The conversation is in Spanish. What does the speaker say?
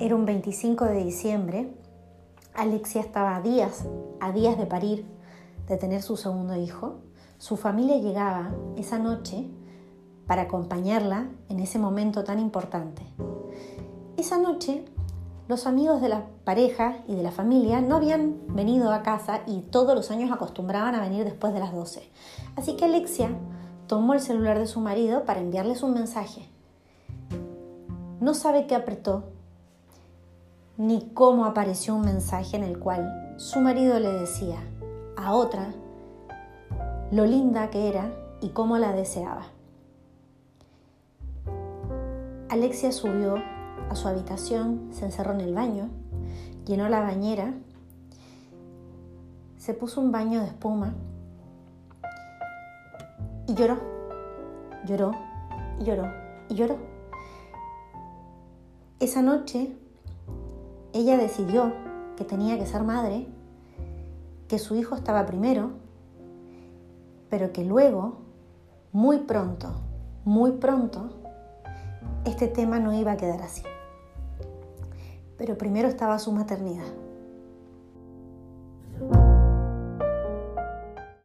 Era un 25 de diciembre. Alexia estaba a días, a días de parir, de tener su segundo hijo. Su familia llegaba esa noche para acompañarla en ese momento tan importante. Esa noche los amigos de la pareja y de la familia no habían venido a casa y todos los años acostumbraban a venir después de las 12. Así que Alexia tomó el celular de su marido para enviarles un mensaje. No sabe qué apretó ni cómo apareció un mensaje en el cual su marido le decía a otra lo linda que era y cómo la deseaba. Alexia subió a su habitación, se encerró en el baño, llenó la bañera, se puso un baño de espuma y lloró, lloró lloró y lloró. Esa noche ella decidió que tenía que ser madre, que su hijo estaba primero, pero que luego, muy pronto, muy pronto, este tema no iba a quedar así. Pero primero estaba su maternidad.